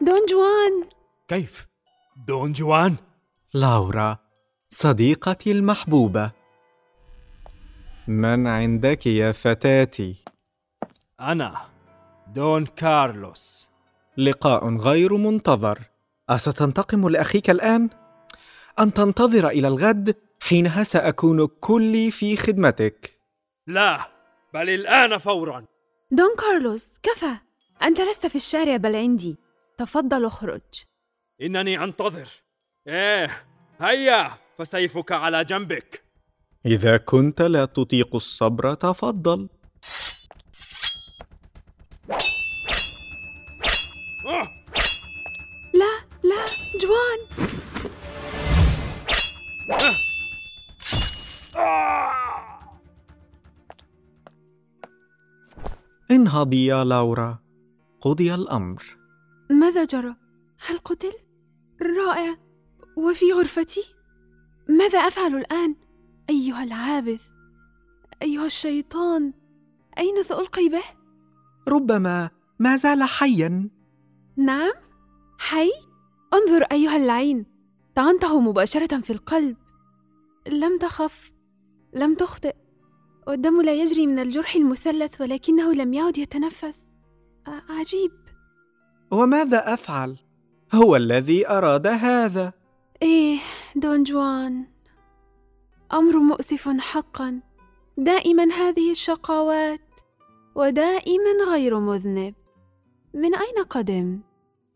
دون جوان كيف؟ دون جوان؟ لاورا صديقتي المحبوبة من عندك يا فتاتي؟ أنا دون كارلوس لقاء غير منتظر أستنتقم لأخيك الآن؟ أن تنتظر إلى الغد حينها سأكون كلي في خدمتك لا بل الآن فورا دون كارلوس كفى أنت لست في الشارع بل عندي تفضل اخرج. إنني أنتظر. إيه هيا فسيفك على جنبك. إذا كنت لا تطيق الصبر تفضل. لا لا جوان. انهضي يا لاورا قضي الأمر. ماذا جرى؟ هل قتل؟ رائع. وفي غرفتي؟ ماذا أفعل الآن؟ أيها العابث. أيها الشيطان. أين سألقي به؟ ربما ما زال حيا. نعم. حي؟ انظر أيها اللعين. طعنته مباشرة في القلب. لم تخف. لم تخطئ. والدم لا يجري من الجرح المثلث ولكنه لم يعد يتنفس. عجيب. وماذا أفعل؟ هو الذي أراد هذا. إيه دون جوان. أمر مؤسف حقا. دائما هذه الشقاوات ودائما غير مذنب. من أين قدمت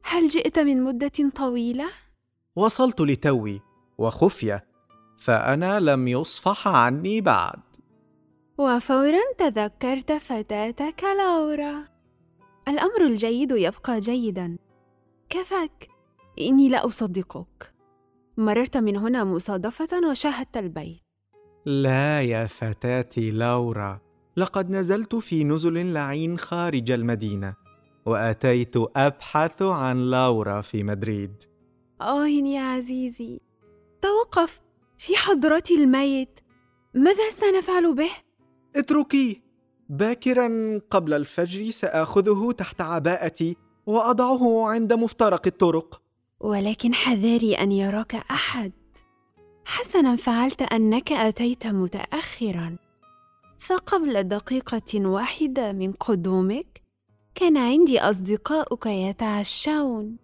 هل جئت من مدة طويلة؟ وصلت لتوي وخفية فأنا لم يصفح عني بعد. وفورا تذكرت فتاتك لورا. الأمر الجيد يبقى جيدا. كفاك إني لا أصدقك. مررت من هنا مصادفة وشاهدت البيت. لا يا فتاتي لورا لقد نزلت في نزل لعين خارج المدينة وأتيت أبحث عن لورا في مدريد. آه يا عزيزي توقف في حضرتي الميت. ماذا سنفعل به؟ اتركيه باكرا قبل الفجر سآخذه تحت عباءتي وأضعه عند مفترق الطرق. ولكن حذاري أن يراك أحد. حسنا فعلت أنك أتيت متأخرا. فقبل دقيقة واحدة من قدومك كان عندي أصدقاؤك يتعشون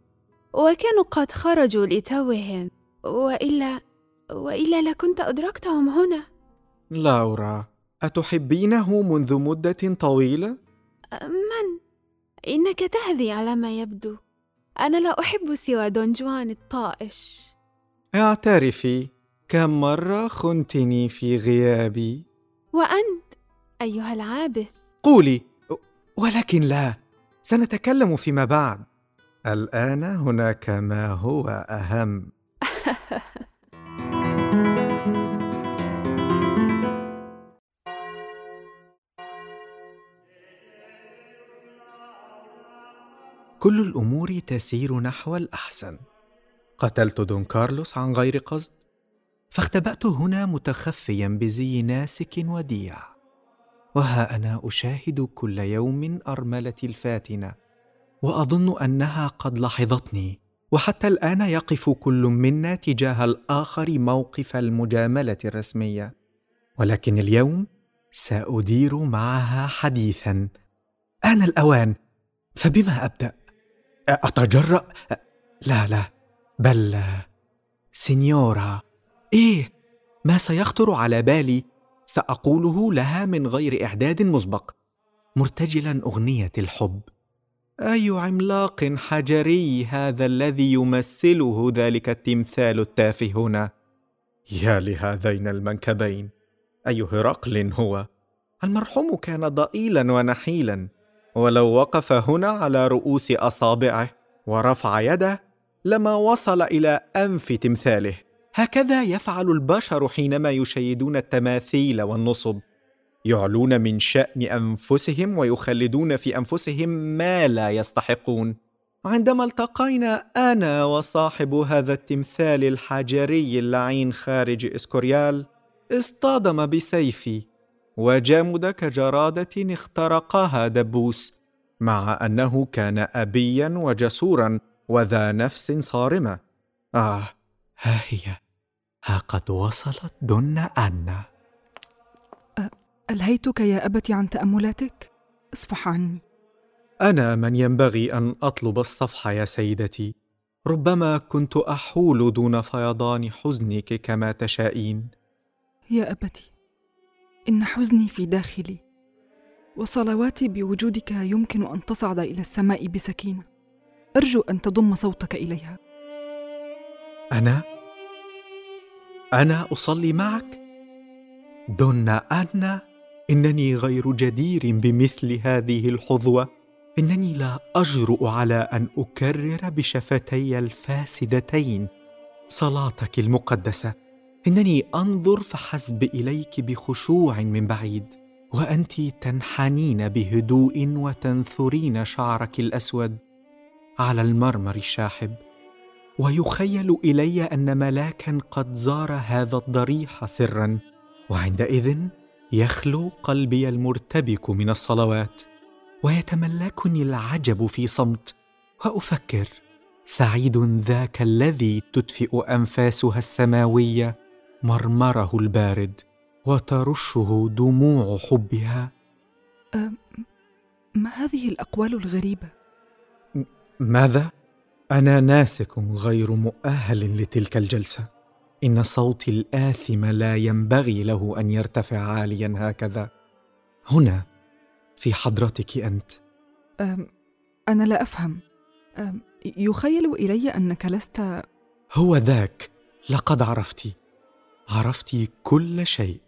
وكانوا قد خرجوا لتوهم وإلا وإلا لكنت أدركتهم هنا. لورا أتحبينه منذ مدة طويلة؟ من؟ إنك تهذي على ما يبدو. أنا لا أحب سوى دون جوان الطائش. اعترفي كم مرة خنتني في غيابي؟ وأنت أيها العابث. قولي ولكن لا سنتكلم فيما بعد. الآن هناك ما هو أهم. كل الأمور تسير نحو الأحسن. قتلت دون كارلوس عن غير قصد فاختبأت هنا متخفيا بزي ناسك وديع. وها أنا أشاهد كل يوم ارملتي الفاتنة وأظن أنها قد لاحظتني وحتى الآن يقف كل منا تجاه الآخر موقف المجاملة الرسمية. ولكن اليوم سأدير معها حديثا. آن الأوان فبما أبدأ؟ أتجرأ؟ لا لا. بل سينيورا. إيه ما سيخطر على بالي؟ سأقوله لها من غير إعداد مسبق. مرتجلا أغنية الحب. أي عملاق حجري هذا الذي يمثله ذلك التمثال التافه هنا؟ يا لهذين المنكبين. أي هرقل هو؟ المرحوم كان ضئيلا ونحيلا. ولو وقف هنا على رؤوس أصابعه ورفع يده لما وصل إلى أنف تمثاله. هكذا يفعل البشر حينما يشيدون التماثيل والنصب. يعلون من شأن أنفسهم ويخلدون في أنفسهم ما لا يستحقون. عندما التقينا أنا وصاحب هذا التمثال الحجري اللعين خارج إسكوريال اصطدم بسيفي وجامد كجراده اخترقها دبوس مع أنه كان ابيا وجسورا وذا نفس صارمة. آه ها هي. ها قد وصلت دن أنا ألهيتك يا أبت عن تأملاتك؟ اصفح عني. أنا من ينبغي أن أطلب الصفح يا سيدتي. ربما كنت أحول دون فيضان حزنك كما تشائين. يا أبتي إن حزني في داخلي وصلواتي بوجودك يمكن أن تصعد إلى السماء بسكينة. أرجو أن تضم صوتك إليها. أنا؟ أنا أصلي معك؟ دون أن إنني غير جدير بمثل هذه الحظوة. إنني لا أجرؤ على أن أكرر بشفتي الفاسدتين. صلاتك المقدسة. إنني أنظر فحسب إليك بخشوع من بعيد وأنت تنحنين بهدوء وتنثرين شعرك الأسود على المرمر الشاحب. ويخيل إلي أن ملاكا قد زار هذا الضريح سرا وعندئذ يخلو قلبي المرتبك من الصلوات. ويتملكني العجب في صمت وأفكر سعيد ذاك الذي تدفئ أنفاسها السماوية؟ مرمره البارد وترشه دموع حبها. أه ما هذه الأقوال الغريبة؟ ماذا؟ أنا ناسك غير مؤهل لتلك الجلسة. إن صوتي الآثم لا ينبغي له أن يرتفع عاليا هكذا. هنا في حضرتك أنت. أم أنا لا أفهم. أم يخيل إلي أنك لست هو ذاك. لقد عرفت. عرفت كل شيء.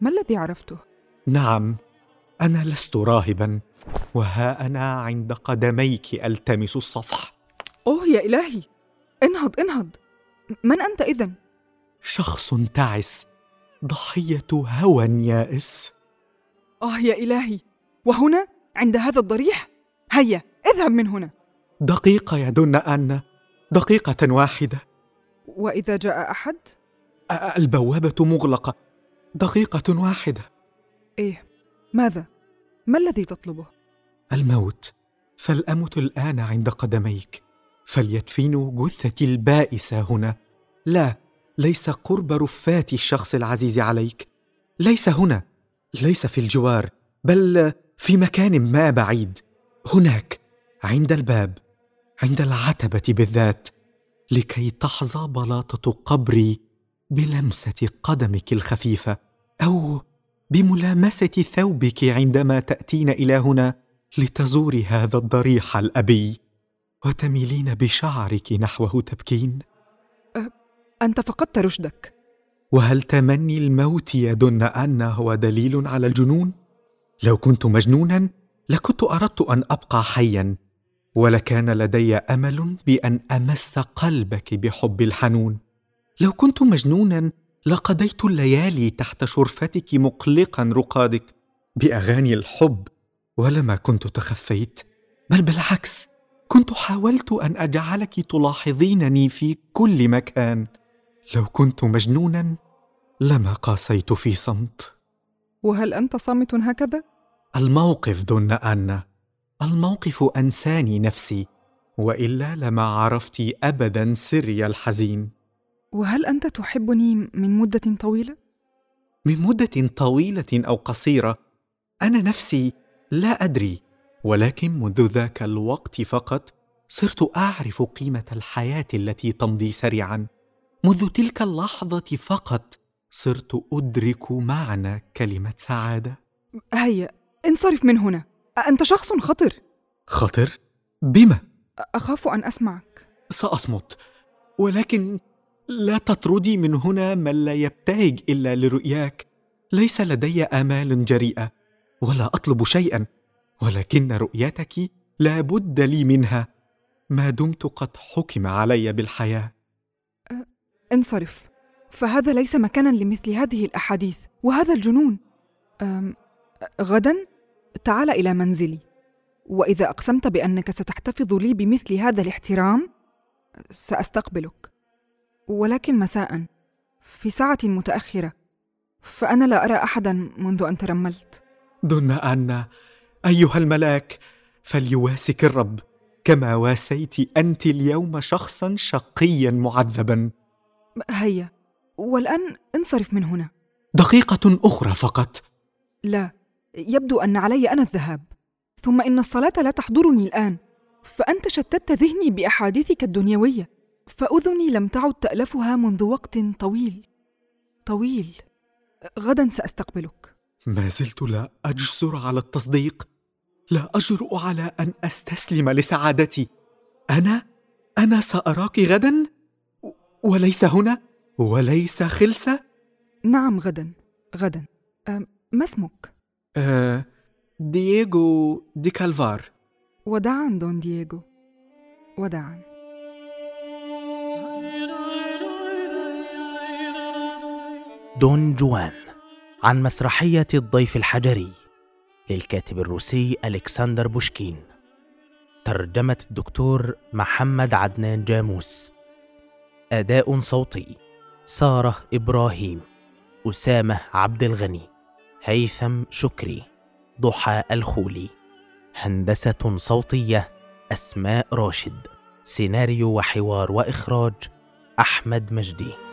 ما الذي عرفته؟ نعم أنا لست راهبا وها أنا عند قدميك ألتمس الصفح. أوه يا إلهي! انهض انهض! من أنت اذا شخص تعس ضحية هوى يائس. آه يا إلهي! وهنا عند هذا الضريح؟ هيا اذهب من هنا! دقيقه يا دن أن دقيقة واحدة. وإذا جاء أحد؟ البوابة مغلقة. دقيقة واحدة. إيه ماذا؟ ما الذي تطلبه؟ الموت. فالامت الآن عند قدميك. فليدفنوا جثتي البائسة هنا. لا ليس قرب رفات الشخص العزيز عليك. ليس هنا. ليس في الجوار بل في مكان ما بعيد. هناك عند الباب عند العتبة بالذات. لكي تحظى بلاطة قبري بلمسة قدمك الخفيفة أو بملامسة ثوبك عندما تأتين إلى هنا لتزوري هذا الضريح الأبي وتميلين بشعرك نحوه تبكين. أه أنت فقدت رشدك. وهل تمني الموت يدن أن هو دليل على الجنون؟ لو كنت مجنونا لكنت أردت أن أبقى حيا ولكان لدي أمل بأن أمس قلبك بحب الحنون. لو كنت مجنونا لقضيت الليالي تحت شرفتك مقلقا رقادك بأغاني الحب ولما كنت تخفيت. بل بالعكس كنت حاولت أن أجعلك تلاحظينني في كل مكان. لو كنت مجنونا لما قاسيت في صمت. وهل أنت صامت هكذا؟ الموقف دون أن الموقف أنساني نفسي وإلا لما عرفت ابدا سري الحزين. وهل أنت تحبني من مدة طويلة؟ من مدة طويلة أو قصيرة أنا نفسي لا أدري ولكن منذ ذاك الوقت فقط صرت أعرف قيمة الحياة التي تمضي سريعا. منذ تلك اللحظة فقط صرت أدرك معنى كلمة سعادة. هيا انصرف من هنا. أنت شخص خطر. خطر؟ بما؟ أخاف أن أسمعك. سأصمت ولكن لا تطردي من هنا من لا يبتهج إلا لرؤياك. ليس لدي آمال جريئة ولا أطلب شيئا ولكن رؤيتك لا بد لي منها. ما دمت قد حكم علي بالحياة. أه انصرف. فهذا ليس مكانا لمثل هذه الأحاديث وهذا الجنون. غدا؟ تعال إلى منزلي. وإذا أقسمت بأنك ستحتفظ لي بمثل هذا الاحترام سأستقبلك. ولكن مساء في ساعة متأخرة فأنا لا أرى احدا منذ أن ترملت. دون أن أيها الملاك فليواسك الرب كما واسيت أنت اليوم شخصا شقيا معذبا. هيا والآن انصرف من هنا. دقيقة أخرى فقط. لا يبدو أن علي أنا الذهاب ثم إن الصلاة لا تحضرني الآن فأنت شتت ذهني بأحاديثك الدنيوية. فأذني لم تعد تألفها منذ وقت طويل. طويل. غدا سأستقبلك. ما زلت لا أجسر على التصديق. لا اجرؤ على أن أستسلم لسعادتي. أنا؟ أنا سأراك غدا؟ وليس هنا؟ وليس خلسة؟ نعم غدا. غدا. ما اسمك؟ آه دييغو دي كالفار وداعا دون دييغو. وداعا. دون جوان عن مسرحية الضيف الحجري للكاتب الروسي ألكسندر بوشكين. ترجمة الدكتور محمد عدنان جاموس. أداء صوتي سارة إبراهيم أسامة عبد الغني هيثم شكري ضحى الخولي. هندسة صوتية أسماء راشد. سيناريو وحوار وإخراج أحمد مجدي.